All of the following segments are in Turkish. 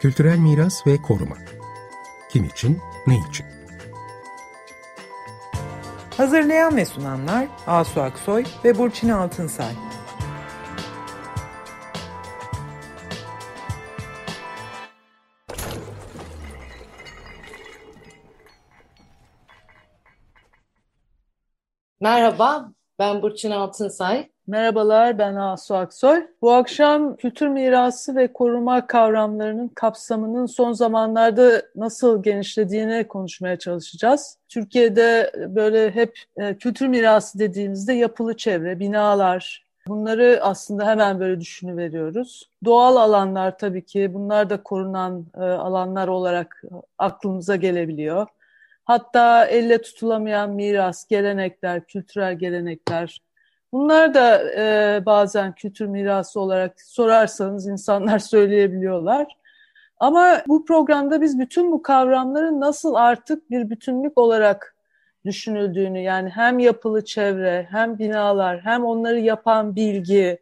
Kültürel miras ve koruma. Kim için, ne için? Hazırlayan ve sunanlar Asu Aksoy ve Burçin Altınsay. Merhaba, ben Burçin Altınsay. Merhabalar, ben Asu Aksoy. Bu akşam kültür mirası ve koruma kavramlarının kapsamının son zamanlarda nasıl genişlediğini konuşmaya çalışacağız. Türkiye'de böyle hep e, kültür mirası dediğimizde yapılı çevre, binalar, bunları aslında hemen böyle düşünüveriyoruz. Doğal alanlar tabii ki bunlar da korunan e, alanlar olarak aklımıza gelebiliyor. Hatta elle tutulamayan miras, gelenekler, kültürel gelenekler, Bunlar da e, bazen kültür mirası olarak sorarsanız insanlar söyleyebiliyorlar. Ama bu programda biz bütün bu kavramların nasıl artık bir bütünlük olarak düşünüldüğünü yani hem yapılı çevre, hem binalar, hem onları yapan bilgi,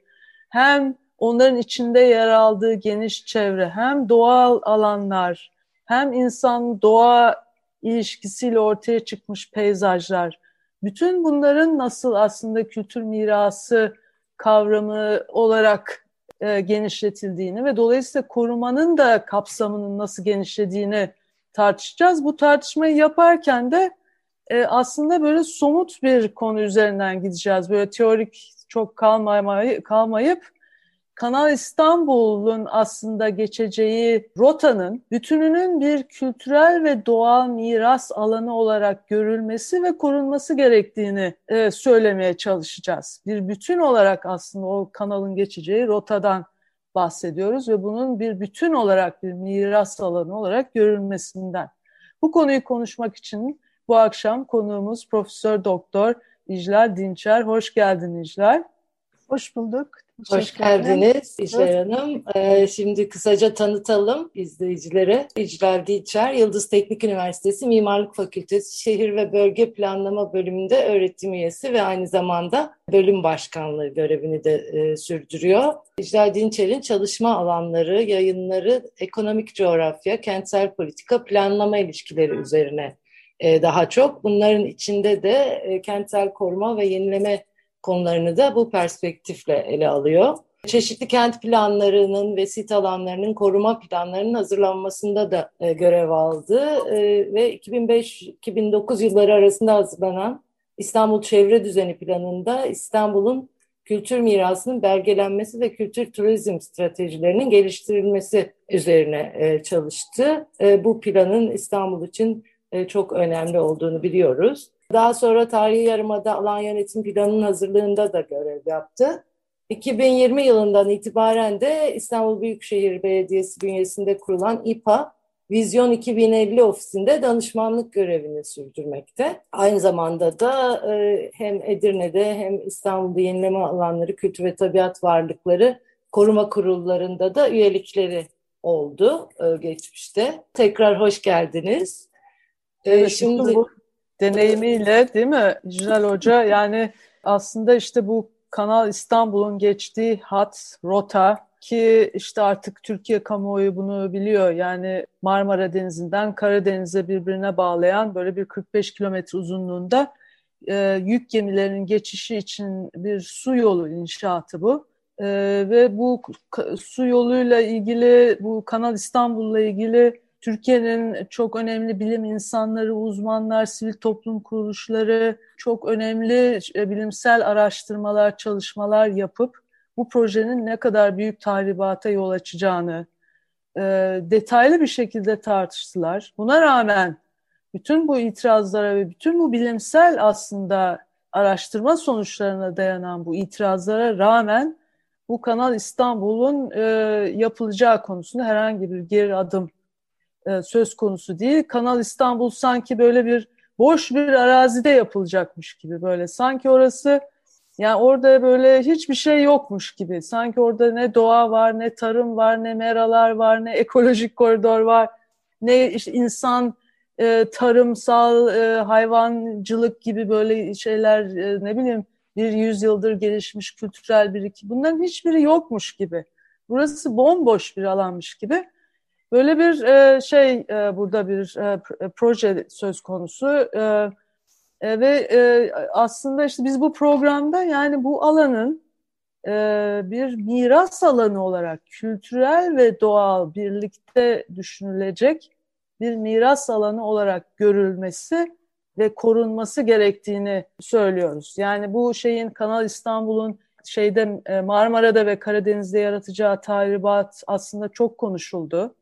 hem onların içinde yer aldığı geniş çevre, hem doğal alanlar, hem insan doğa ilişkisiyle ortaya çıkmış peyzajlar bütün bunların nasıl aslında kültür mirası kavramı olarak e, genişletildiğini ve dolayısıyla korumanın da kapsamının nasıl genişlediğini tartışacağız. Bu tartışmayı yaparken de e, aslında böyle somut bir konu üzerinden gideceğiz. Böyle teorik çok kalmayıp, kalmayıp Kanal İstanbul'un aslında geçeceği rotanın bütününün bir kültürel ve doğal miras alanı olarak görülmesi ve korunması gerektiğini e, söylemeye çalışacağız. Bir bütün olarak aslında o kanalın geçeceği rotadan bahsediyoruz ve bunun bir bütün olarak bir miras alanı olarak görülmesinden. Bu konuyu konuşmak için bu akşam konuğumuz Profesör Doktor İclal Dinçer. Hoş geldin İclal. Hoş bulduk. Hoş geldiniz İcler Hanım. Ee, şimdi kısaca tanıtalım izleyicilere. İcler Dilçer, Yıldız Teknik Üniversitesi Mimarlık Fakültesi Şehir ve Bölge Planlama Bölümünde öğretim üyesi ve aynı zamanda bölüm başkanlığı görevini de e, sürdürüyor. İcler Dinçer'in çalışma alanları, yayınları, ekonomik coğrafya, kentsel politika, planlama ilişkileri üzerine e, daha çok. Bunların içinde de e, kentsel koruma ve yenileme konularını da bu perspektifle ele alıyor. Çeşitli kent planlarının ve sit alanlarının koruma planlarının hazırlanmasında da e, görev aldı e, ve 2005-2009 yılları arasında hazırlanan İstanbul Çevre Düzeni Planı'nda İstanbul'un kültür mirasının belgelenmesi ve kültür turizm stratejilerinin geliştirilmesi üzerine e, çalıştı. Bu planın İstanbul için çok önemli olduğunu biliyoruz. Daha sonra Tarihi Yarımada alan yönetim planının hazırlığında da görev yaptı. 2020 yılından itibaren de İstanbul Büyükşehir Belediyesi bünyesinde kurulan İPA Vizyon 2050 ofisinde danışmanlık görevini sürdürmekte. Aynı zamanda da e, hem Edirne'de hem İstanbul'da yenileme alanları, kültür ve tabiat varlıkları koruma kurullarında da üyelikleri oldu e, geçmişte. Tekrar hoş geldiniz. Evet, şimdi bu deneyimiyle değil mi Yücel Hoca? Yani aslında işte bu Kanal İstanbul'un geçtiği hat, rota ki işte artık Türkiye kamuoyu bunu biliyor. Yani Marmara Denizi'nden Karadeniz'e birbirine bağlayan böyle bir 45 kilometre uzunluğunda e, yük gemilerinin geçişi için bir su yolu inşaatı bu. E, ve bu su yoluyla ilgili, bu Kanal İstanbul'la ilgili Türkiye'nin çok önemli bilim insanları, uzmanlar, sivil toplum kuruluşları çok önemli e, bilimsel araştırmalar, çalışmalar yapıp bu projenin ne kadar büyük tahribata yol açacağını e, detaylı bir şekilde tartıştılar. Buna rağmen bütün bu itirazlara ve bütün bu bilimsel aslında araştırma sonuçlarına dayanan bu itirazlara rağmen bu Kanal İstanbul'un e, yapılacağı konusunda herhangi bir geri adım e, söz konusu değil. Kanal İstanbul sanki böyle bir boş bir arazide yapılacakmış gibi böyle. Sanki orası yani orada böyle hiçbir şey yokmuş gibi. Sanki orada ne doğa var, ne tarım var, ne meralar var, ne ekolojik koridor var, ne işte insan e, tarımsal e, hayvancılık gibi böyle şeyler e, ne bileyim bir yüzyıldır gelişmiş kültürel birikim. Bunların hiçbiri yokmuş gibi. Burası bomboş bir alanmış gibi. Böyle bir e, şey e, burada bir e, e proje söz konusu e, e, ve e, aslında işte biz bu programda yani bu alanın e, bir miras alanı olarak kültürel ve doğal birlikte düşünülecek bir miras alanı olarak görülmesi ve korunması gerektiğini söylüyoruz. Yani bu şeyin Kanal İstanbul'un şeyde e, Marmara'da ve Karadeniz'de yaratacağı tahribat aslında çok konuşuldu.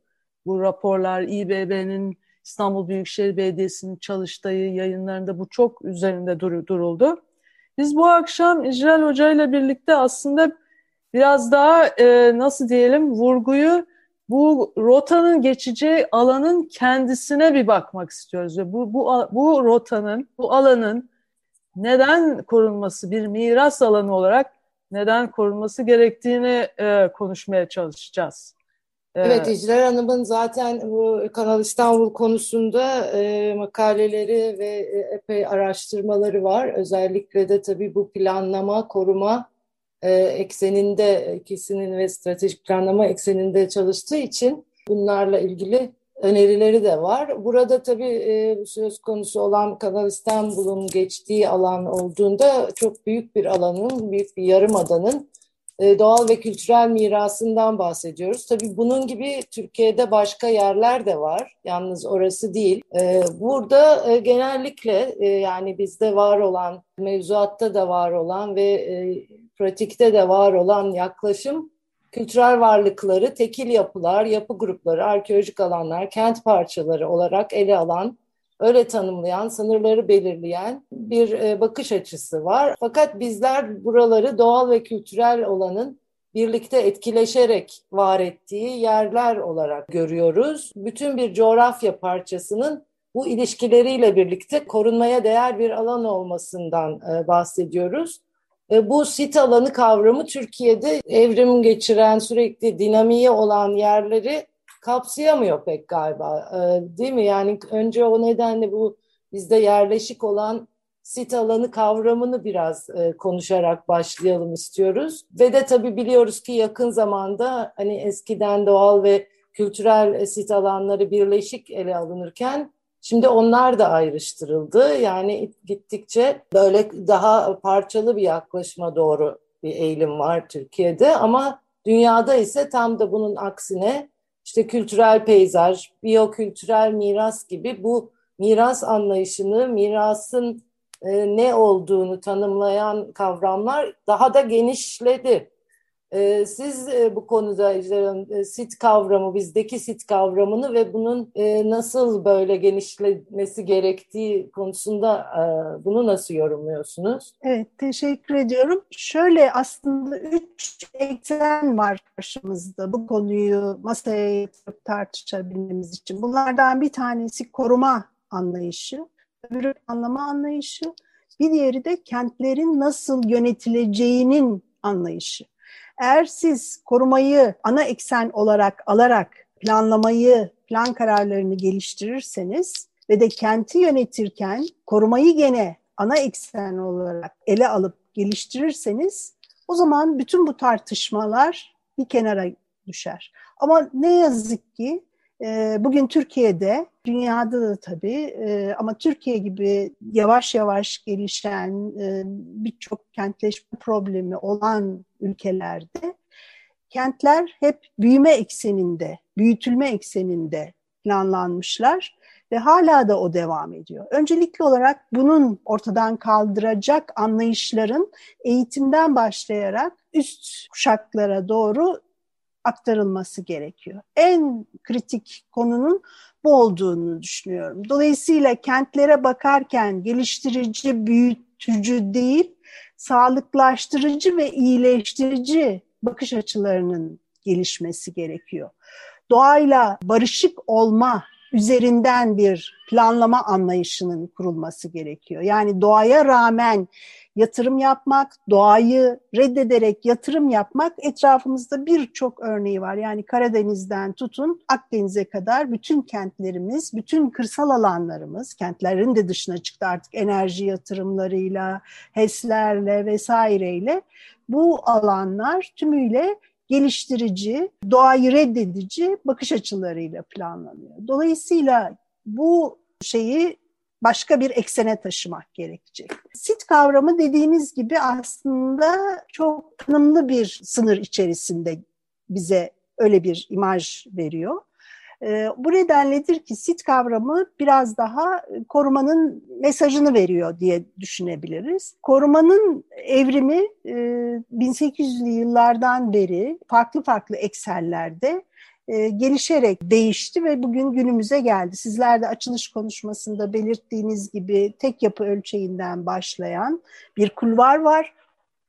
Bu raporlar İBB'nin İstanbul Büyükşehir Belediyesi'nin çalıştığı yayınlarında bu çok üzerinde dur duruldu. Biz bu akşam İcral Hoca ile birlikte aslında biraz daha e, nasıl diyelim vurguyu bu rotanın geçeceği alanın kendisine bir bakmak istiyoruz bu bu bu rotanın, bu alanın neden korunması bir miras alanı olarak neden korunması gerektiğini e, konuşmaya çalışacağız. Evet, İcler Hanım'ın zaten bu Kanal İstanbul konusunda e, makaleleri ve e, epey araştırmaları var. Özellikle de tabii bu planlama, koruma e, ekseninde, ikisinin ve stratejik planlama ekseninde çalıştığı için bunlarla ilgili önerileri de var. Burada tabii e, söz konusu olan Kanal İstanbul'un geçtiği alan olduğunda çok büyük bir alanın, büyük bir yarım adanın e, doğal ve kültürel mirasından bahsediyoruz. Tabii bunun gibi Türkiye'de başka yerler de var. Yalnız orası değil. E, burada e, genellikle yani bizde var olan, mevzuatta da var olan ve pratikte de var olan yaklaşım kültürel varlıkları tekil yapılar, yapı grupları, arkeolojik alanlar, kent parçaları olarak ele alan, öyle tanımlayan, sınırları belirleyen bir e, bakış açısı var. Fakat bizler buraları doğal ve kültürel olanın birlikte etkileşerek var ettiği yerler olarak görüyoruz. Bütün bir coğrafya parçasının bu ilişkileriyle birlikte korunmaya değer bir alan olmasından e, bahsediyoruz. E, bu sit alanı kavramı Türkiye'de evrim geçiren sürekli dinamiği olan yerleri kapsayamıyor pek galiba e, değil mi? Yani önce o nedenle bu bizde yerleşik olan sit alanı kavramını biraz e, konuşarak başlayalım istiyoruz. Ve de tabii biliyoruz ki yakın zamanda hani eskiden doğal ve kültürel sit alanları birleşik ele alınırken Şimdi onlar da ayrıştırıldı. Yani gittikçe böyle daha parçalı bir yaklaşıma doğru bir eğilim var Türkiye'de ama dünyada ise tam da bunun aksine işte kültürel peyzaj, biyokültürel miras gibi bu miras anlayışını, mirasın e, ne olduğunu tanımlayan kavramlar daha da genişledi. Ee, siz e, bu konuda e, sit kavramı, bizdeki sit kavramını ve bunun e, nasıl böyle genişlemesi gerektiği konusunda bunu nasıl yorumluyorsunuz? Evet, teşekkür ediyorum. Şöyle aslında üç eksen var karşımızda bu konuyu masaya yatırıp tartışabilmemiz için. Bunlardan bir tanesi koruma anlayışı, öbürü anlama anlayışı, bir diğeri de kentlerin nasıl yönetileceğinin anlayışı. Eğer siz korumayı ana eksen olarak alarak planlamayı, plan kararlarını geliştirirseniz ve de kenti yönetirken korumayı gene ana eksen olarak ele alıp geliştirirseniz o zaman bütün bu tartışmalar bir kenara düşer. Ama ne yazık ki bugün Türkiye'de, dünyada da tabii e, ama Türkiye gibi yavaş yavaş gelişen e, birçok kentleşme problemi olan ülkelerde kentler hep büyüme ekseninde, büyütülme ekseninde planlanmışlar ve hala da o devam ediyor. Öncelikli olarak bunun ortadan kaldıracak anlayışların eğitimden başlayarak üst kuşaklara doğru aktarılması gerekiyor. En kritik konunun bu olduğunu düşünüyorum. Dolayısıyla kentlere bakarken geliştirici, büyütücü değil, sağlıklaştırıcı ve iyileştirici bakış açılarının gelişmesi gerekiyor. Doğayla barışık olma üzerinden bir planlama anlayışının kurulması gerekiyor. Yani doğaya rağmen yatırım yapmak, doğayı reddederek yatırım yapmak etrafımızda birçok örneği var. Yani Karadeniz'den tutun Akdeniz'e kadar bütün kentlerimiz, bütün kırsal alanlarımız, kentlerin de dışına çıktı artık enerji yatırımlarıyla, HES'lerle vesaireyle bu alanlar tümüyle geliştirici, doğayı reddedici bakış açılarıyla planlanıyor. Dolayısıyla bu şeyi başka bir eksene taşımak gerekecek. Sit kavramı dediğiniz gibi aslında çok tanımlı bir sınır içerisinde bize öyle bir imaj veriyor. Ee, bu nedenledir ki sit kavramı biraz daha korumanın mesajını veriyor diye düşünebiliriz. Korumanın evrimi 1800'lü e, yıllardan beri farklı farklı eksenlerde e, gelişerek değişti ve bugün günümüze geldi. Sizler de açılış konuşmasında belirttiğiniz gibi tek yapı ölçeğinden başlayan bir kulvar var.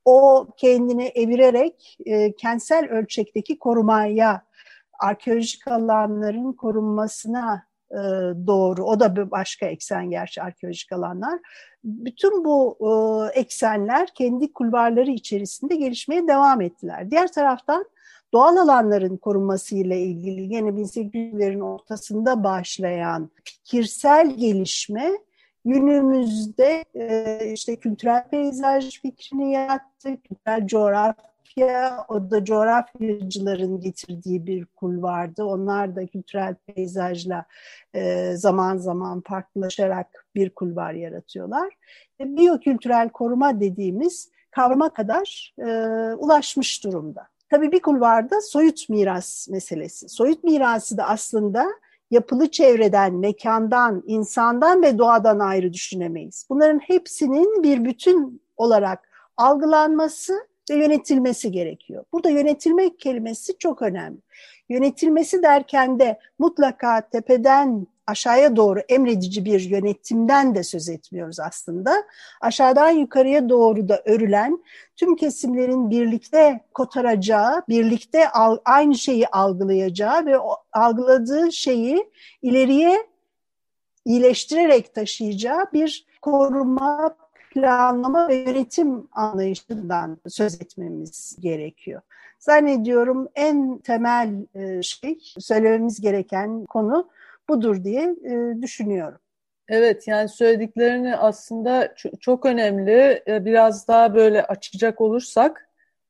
O kendini evirerek e, kentsel ölçekteki korumaya, arkeolojik alanların korunmasına e, doğru, o da bir başka eksen gerçi arkeolojik alanlar. Bütün bu e, eksenler kendi kulvarları içerisinde gelişmeye devam ettiler. Diğer taraftan doğal alanların korunması ile ilgili yine 1800'lerin ortasında başlayan fikirsel gelişme günümüzde e, işte kültürel peyzaj fikrini yarattı, kültürel coğrafya, o da coğrafyacıların getirdiği bir kul vardı. Onlar da kültürel peyzajla e, zaman zaman farklılaşarak bir kulvar yaratıyorlar. E, biyokültürel koruma dediğimiz kavrama kadar ulaşmış durumda. Tabii bir kulvarda soyut miras meselesi. Soyut mirası da aslında yapılı çevreden, mekandan, insandan ve doğadan ayrı düşünemeyiz. Bunların hepsinin bir bütün olarak algılanması ve yönetilmesi gerekiyor. Burada yönetilmek kelimesi çok önemli. Yönetilmesi derken de mutlaka tepeden aşağıya doğru emredici bir yönetimden de söz etmiyoruz aslında. Aşağıdan yukarıya doğru da örülen tüm kesimlerin birlikte kotaracağı, birlikte aynı şeyi algılayacağı ve o algıladığı şeyi ileriye iyileştirerek taşıyacağı bir koruma, planlama ve yönetim anlayışından söz etmemiz gerekiyor. Zannediyorum en temel e, şey, söylememiz gereken konu budur diye e, düşünüyorum. Evet yani söylediklerini aslında çok önemli. E, biraz daha böyle açacak olursak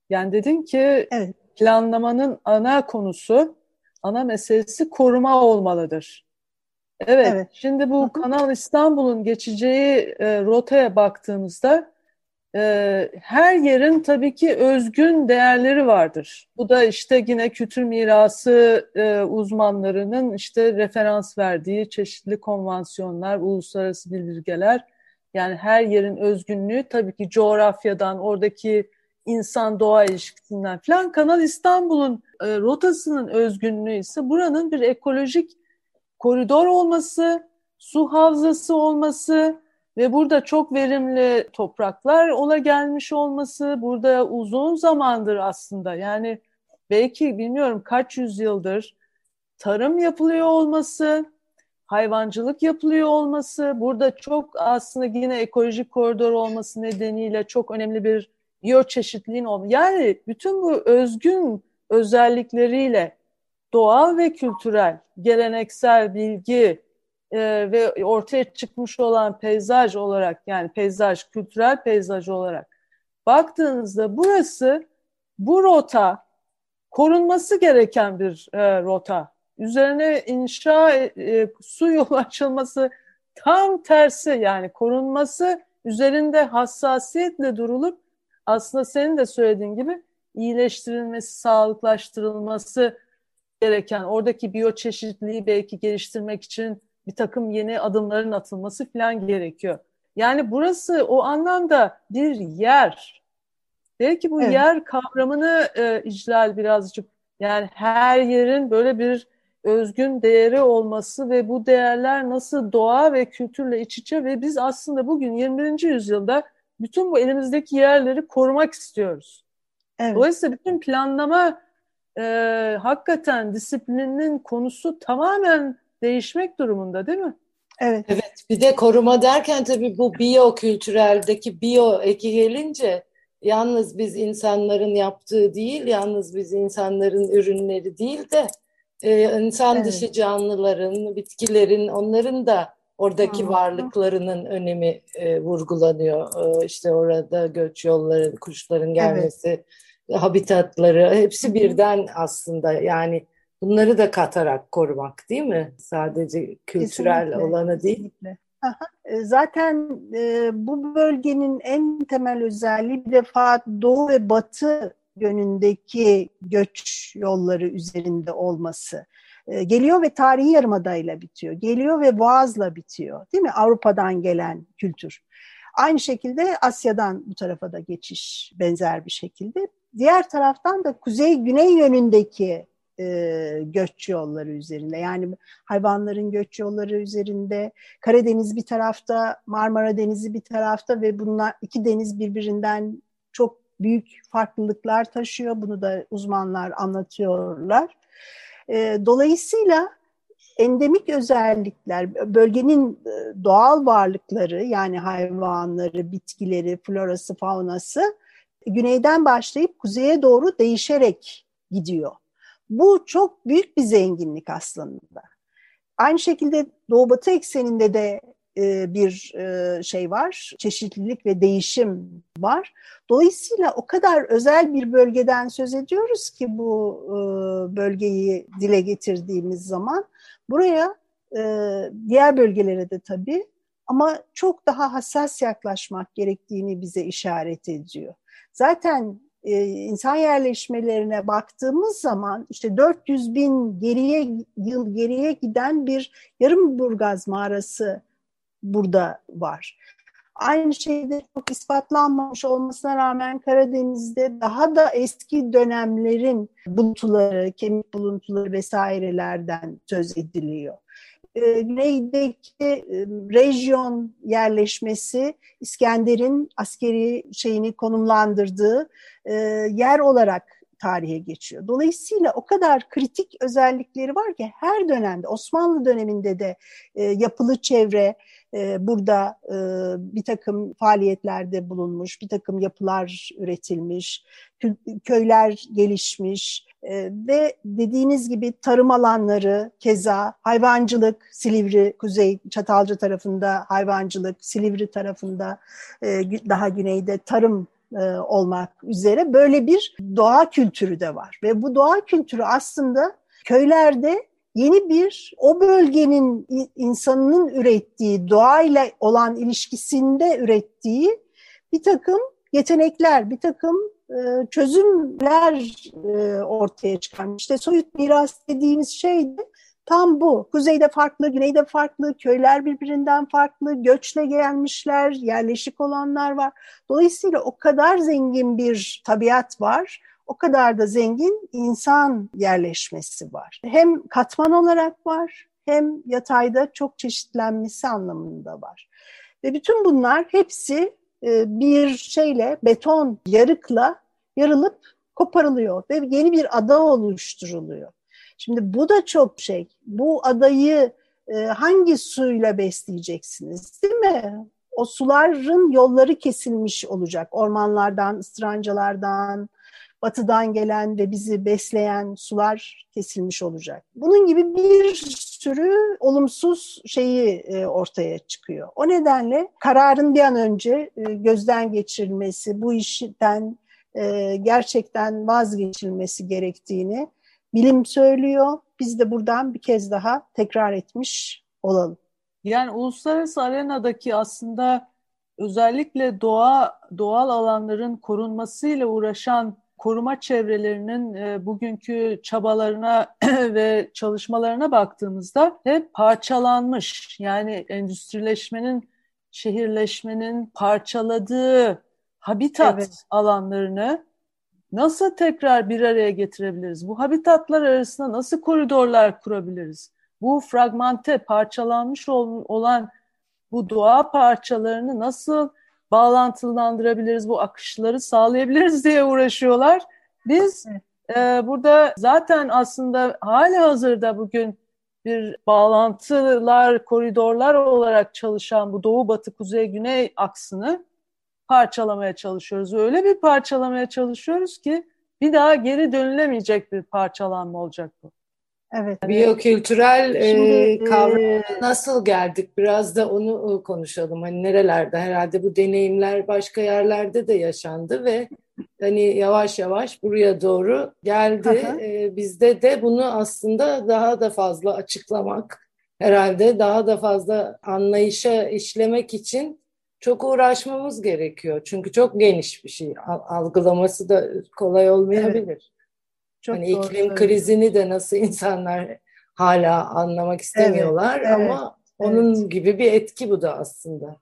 yani dedin ki evet. planlamanın ana konusu, ana meselesi koruma olmalıdır. Evet, evet. şimdi bu Kanal İstanbul'un geçeceği e, rotaya baktığımızda e, her yerin tabii ki özgün değerleri vardır. Bu da işte yine kültür mirası e, uzmanlarının işte referans verdiği çeşitli konvansiyonlar, uluslararası bildirgeler. Yani her yerin özgünlüğü tabii ki coğrafyadan, oradaki insan doğa ilişkisinden falan. Kanal İstanbul'un e, rotasının özgünlüğü ise buranın bir ekolojik koridor olması, su havzası olması, ve burada çok verimli topraklar ola gelmiş olması, burada uzun zamandır aslında yani belki bilmiyorum kaç yüzyıldır tarım yapılıyor olması, hayvancılık yapılıyor olması, burada çok aslında yine ekolojik koridor olması nedeniyle çok önemli bir biyoçeşitliğin olması. Yani bütün bu özgün özellikleriyle doğal ve kültürel, geleneksel bilgi, e, ve ortaya çıkmış olan peyzaj olarak yani peyzaj, kültürel peyzaj olarak baktığınızda burası bu rota korunması gereken bir e, rota. Üzerine inşa e, su yolu açılması tam tersi yani korunması üzerinde hassasiyetle durulup aslında senin de söylediğin gibi iyileştirilmesi, sağlıklaştırılması gereken oradaki biyoçeşitliliği belki geliştirmek için bir takım yeni adımların atılması falan gerekiyor. Yani burası o anlamda bir yer. Belki bu evet. yer kavramını e, iclal birazcık yani her yerin böyle bir özgün değeri olması ve bu değerler nasıl doğa ve kültürle iç içe ve biz aslında bugün 21. yüzyılda bütün bu elimizdeki yerleri korumak istiyoruz. Evet. Dolayısıyla bütün planlama e, hakikaten disiplininin konusu tamamen değişmek durumunda değil mi? Evet. Evet. Bir de koruma derken tabii bu biyo kültüreldeki biyo eki gelince yalnız biz insanların yaptığı değil, yalnız biz insanların ürünleri değil de e, insan evet. dışı canlıların, bitkilerin, onların da oradaki Aha. varlıklarının önemi e, vurgulanıyor. E, işte orada göç yolları, kuşların gelmesi, habitatları hepsi birden aslında yani bunları da katarak korumak değil mi? Sadece kültürel kesinlikle, olanı değil. Kesinlikle. E, zaten e, bu bölgenin en temel özelliği bir defa doğu ve batı yönündeki göç yolları üzerinde olması. E, geliyor ve tarihi yarımadayla bitiyor. Geliyor ve Boğaz'la bitiyor. Değil mi? Avrupa'dan gelen kültür. Aynı şekilde Asya'dan bu tarafa da geçiş benzer bir şekilde. Diğer taraftan da kuzey-güney yönündeki e, göç yolları üzerinde. Yani hayvanların göç yolları üzerinde. Karadeniz bir tarafta, Marmara Denizi bir tarafta ve bunlar iki deniz birbirinden çok büyük farklılıklar taşıyor. Bunu da uzmanlar anlatıyorlar. E, dolayısıyla endemik özellikler, bölgenin doğal varlıkları yani hayvanları, bitkileri, florası, faunası güneyden başlayıp kuzeye doğru değişerek gidiyor. Bu çok büyük bir zenginlik aslında. Aynı şekilde Doğu Batı ekseninde de e, bir e, şey var, çeşitlilik ve değişim var. Dolayısıyla o kadar özel bir bölgeden söz ediyoruz ki bu e, bölgeyi dile getirdiğimiz zaman. Buraya diğer bölgelere de tabii ama çok daha hassas yaklaşmak gerektiğini bize işaret ediyor. Zaten e, insan yerleşmelerine baktığımız zaman işte 400 bin geriye yıl geriye giden bir yarım burgaz mağarası burada var. Aynı şeyde çok ispatlanmamış olmasına rağmen Karadeniz'de daha da eski dönemlerin buluntuları, kemik buluntuları vesairelerden söz ediliyor. Ee, güneydeki e, rejyon yerleşmesi İskender'in askeri şeyini konumlandırdığı e, yer olarak tarihe geçiyor. Dolayısıyla o kadar kritik özellikleri var ki her dönemde Osmanlı döneminde de e, yapılı çevre e, burada e, bir takım faaliyetlerde bulunmuş, bir takım yapılar üretilmiş, köyler gelişmiş e, ve dediğiniz gibi tarım alanları keza hayvancılık Silivri Kuzey Çatalca tarafında hayvancılık, Silivri tarafında e, daha güneyde tarım e, olmak üzere böyle bir doğa kültürü de var. Ve bu doğa kültürü aslında köylerde yeni bir o bölgenin insanının ürettiği, doğayla olan ilişkisinde ürettiği bir takım yetenekler, bir takım çözümler e, ortaya çıkarmış. İşte soyut miras dediğimiz şey de tam bu. Kuzeyde farklı, güneyde farklı, köyler birbirinden farklı, göçle gelmişler, yerleşik olanlar var. Dolayısıyla o kadar zengin bir tabiat var o kadar da zengin insan yerleşmesi var. Hem katman olarak var hem yatayda çok çeşitlenmesi anlamında var. Ve bütün bunlar hepsi e, bir şeyle beton yarıkla yarılıp koparılıyor ve yeni bir ada oluşturuluyor. Şimdi bu da çok şey. Bu adayı e, hangi suyla besleyeceksiniz değil mi? O suların yolları kesilmiş olacak. Ormanlardan, ıstırancalardan, batıdan gelen ve bizi besleyen sular kesilmiş olacak. Bunun gibi bir sürü olumsuz şeyi e, ortaya çıkıyor. O nedenle kararın bir an önce e, gözden geçirilmesi, bu işten e, gerçekten vazgeçilmesi gerektiğini bilim söylüyor. Biz de buradan bir kez daha tekrar etmiş olalım. Yani uluslararası arenadaki aslında özellikle doğa doğal alanların korunmasıyla uğraşan koruma çevrelerinin e, bugünkü çabalarına ve çalışmalarına baktığımızda hep parçalanmış. Yani endüstrileşmenin, şehirleşmenin parçaladığı habitat evet. alanlarını nasıl tekrar bir araya getirebiliriz? Bu habitatlar arasında nasıl koridorlar kurabiliriz? Bu fragmente, parçalanmış olan bu doğa parçalarını nasıl bağlantılandırabiliriz, bu akışları sağlayabiliriz diye uğraşıyorlar. Biz e, burada zaten aslında hali hazırda bugün bir bağlantılar, koridorlar olarak çalışan bu doğu batı kuzey güney aksını parçalamaya çalışıyoruz. Öyle bir parçalamaya çalışıyoruz ki bir daha geri dönülemeyecek bir parçalanma olacak bu. Evet. Biyokültürel e, Şimdi, e, kavramına nasıl geldik? Biraz da onu e, konuşalım. Hani nerelerde? Herhalde bu deneyimler başka yerlerde de yaşandı ve hani yavaş yavaş buraya doğru geldi. Ee, bizde de bunu aslında daha da fazla açıklamak herhalde daha da fazla anlayışa işlemek için çok uğraşmamız gerekiyor. Çünkü çok geniş bir şey. Algılaması da kolay olmayabilir. Evet. Çok hani iklim krizini de nasıl insanlar hala anlamak istemiyorlar evet, evet, ama evet. onun gibi bir etki bu da aslında.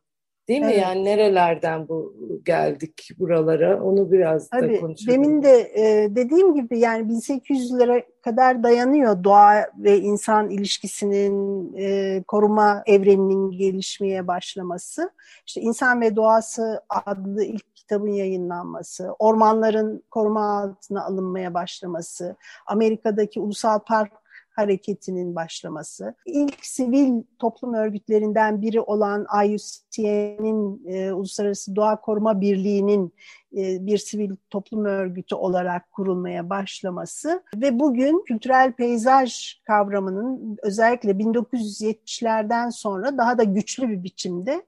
Değil mi? Evet. Yani nerelerden bu geldik buralara? Onu biraz Tabii, da konuşalım. Demin de e, dediğim gibi yani 1800'lere kadar dayanıyor doğa ve insan ilişkisinin e, koruma evreninin gelişmeye başlaması. İşte İnsan ve Doğası adlı ilk kitabın yayınlanması, ormanların koruma altına alınmaya başlaması, Amerika'daki ulusal park hareketinin başlaması, ilk sivil toplum örgütlerinden biri olan IUCN'in e, Uluslararası Doğa Koruma Birliği'nin e, bir sivil toplum örgütü olarak kurulmaya başlaması ve bugün kültürel peyzaj kavramının özellikle 1970'lerden sonra daha da güçlü bir biçimde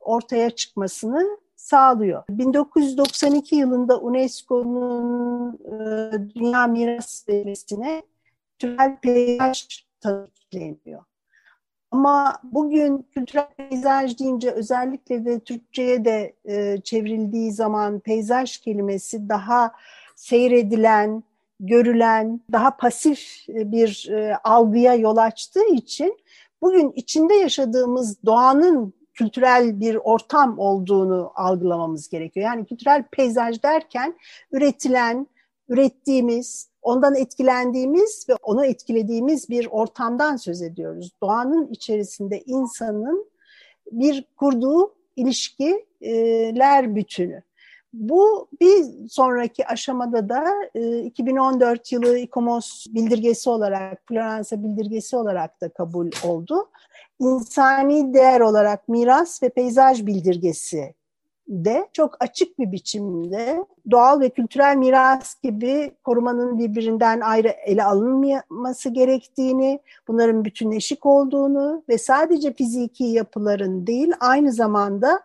ortaya çıkmasını sağlıyor. 1992 yılında UNESCO'nun e, Dünya Miras Listesi'ne kültürel peyzaj tanımleniyor. Ama bugün kültürel peyzaj deyince özellikle de Türkçe'ye de e, çevrildiği zaman peyzaj kelimesi daha seyredilen, görülen, daha pasif bir e, algıya yol açtığı için bugün içinde yaşadığımız doğanın kültürel bir ortam olduğunu algılamamız gerekiyor. Yani kültürel peyzaj derken üretilen, ürettiğimiz, ondan etkilendiğimiz ve onu etkilediğimiz bir ortamdan söz ediyoruz. Doğanın içerisinde insanın bir kurduğu ilişkiler bütünü. Bu bir sonraki aşamada da 2014 yılı İKOMOS bildirgesi olarak, Floransa bildirgesi olarak da kabul oldu. İnsani değer olarak miras ve peyzaj bildirgesi de çok açık bir biçimde doğal ve kültürel miras gibi korumanın birbirinden ayrı ele alınmaması gerektiğini, bunların bütünleşik olduğunu ve sadece fiziki yapıların değil aynı zamanda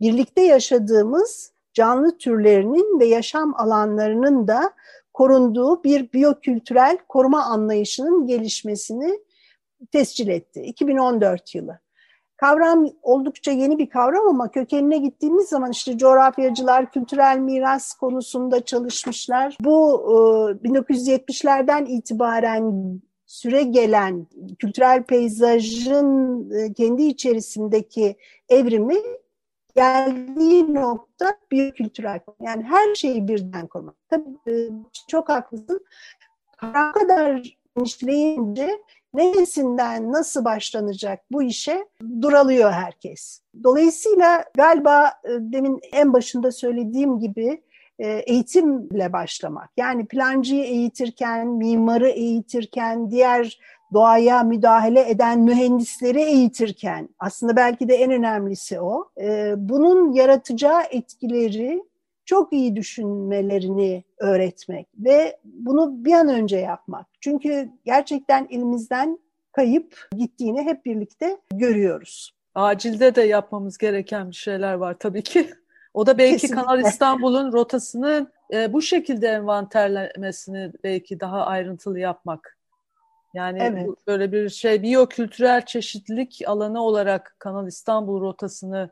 birlikte yaşadığımız canlı türlerinin ve yaşam alanlarının da korunduğu bir biyokültürel koruma anlayışının gelişmesini tescil etti. 2014 yılı. Kavram oldukça yeni bir kavram ama kökenine gittiğimiz zaman işte coğrafyacılar kültürel miras konusunda çalışmışlar. Bu 1970'lerden e, itibaren süre gelen kültürel peyzajın e, kendi içerisindeki evrimi geldiği nokta bir kültürel yani her şeyi birden korumak. Tabii e, çok haklısın. Kavram kadar genişleyince neresinden nasıl başlanacak bu işe duralıyor herkes. Dolayısıyla galiba e, demin en başında söylediğim gibi e, eğitimle başlamak. Yani plancıyı eğitirken, mimarı eğitirken, diğer doğaya müdahale eden mühendisleri eğitirken aslında belki de en önemlisi o. E, bunun yaratacağı etkileri çok iyi düşünmelerini öğretmek ve bunu bir an önce yapmak. Çünkü gerçekten elimizden kayıp gittiğini hep birlikte görüyoruz. Acilde de yapmamız gereken bir şeyler var tabii ki. O da belki Kesinlikle. Kanal İstanbul'un rotasını e, bu şekilde envanterlemesini belki daha ayrıntılı yapmak. Yani evet. böyle bir şey biyokültürel çeşitlilik alanı olarak Kanal İstanbul rotasını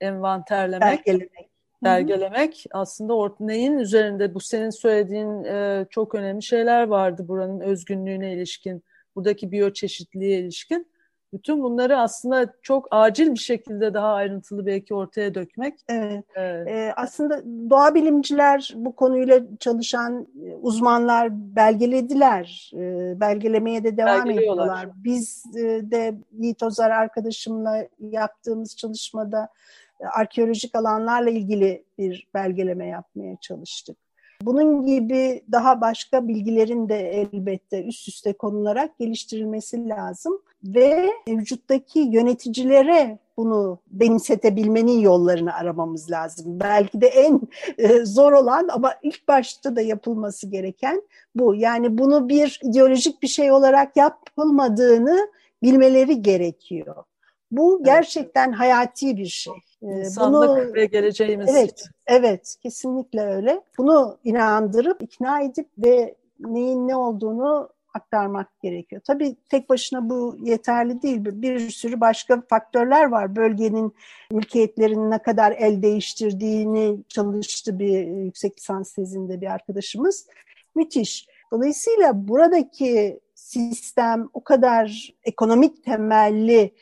envanterlemek. Belgelemek belgelemek aslında orta, neyin üzerinde bu senin söylediğin e, çok önemli şeyler vardı buranın özgünlüğüne ilişkin, buradaki biyoçeşitliliğe ilişkin. Bütün bunları aslında çok acil bir şekilde daha ayrıntılı belki ortaya dökmek. Evet. evet. Ee, aslında doğa bilimciler bu konuyla çalışan uzmanlar belgelediler. Ee, belgelemeye de devam ediyorlar. Biz de Yiğit Ozar arkadaşımla yaptığımız çalışmada arkeolojik alanlarla ilgili bir belgeleme yapmaya çalıştık. Bunun gibi daha başka bilgilerin de elbette üst üste konularak geliştirilmesi lazım ve vücuttaki yöneticilere bunu benimsetebilmenin yollarını aramamız lazım. Belki de en e, zor olan ama ilk başta da yapılması gereken bu. Yani bunu bir ideolojik bir şey olarak yapılmadığını bilmeleri gerekiyor. Bu gerçekten hayati bir şey. Ee, İnsanlık Bunu, ve geleceğimiz evet, için. Evet, kesinlikle öyle. Bunu inandırıp, ikna edip ve neyin ne olduğunu aktarmak gerekiyor. Tabii tek başına bu yeterli değil. Bir sürü başka faktörler var. Bölgenin mülkiyetlerinin ne kadar el değiştirdiğini çalıştı bir yüksek lisans tezinde bir arkadaşımız. Müthiş. Dolayısıyla buradaki sistem o kadar ekonomik temelli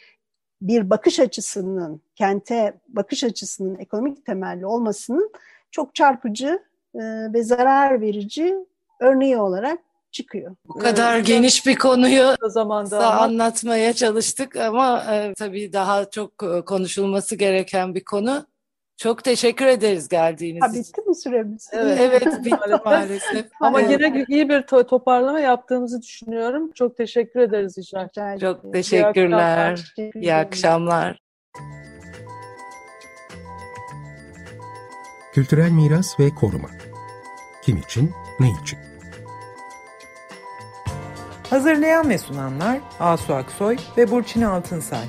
bir bakış açısının, kente bakış açısının ekonomik temelli olmasının çok çarpıcı e, ve zarar verici örneği olarak çıkıyor. Bu kadar evet, geniş bir konuyu zamanda anlatmaya çalıştık ama e, tabii daha çok e, konuşulması gereken bir konu. Çok teşekkür ederiz geldiğiniz ha, Bitti mi süremiz? Evet, evet bitti maalesef. Ama evet. yine iyi bir to toparlama yaptığımızı düşünüyorum. Çok teşekkür ederiz İcra. Çok teşekkürler. İyi akşamlar. İyi akşamlar. Kültürel miras ve koruma. Kim için, ne için? Hazırlayan ve sunanlar Asu Aksoy ve Burçin Altınsay.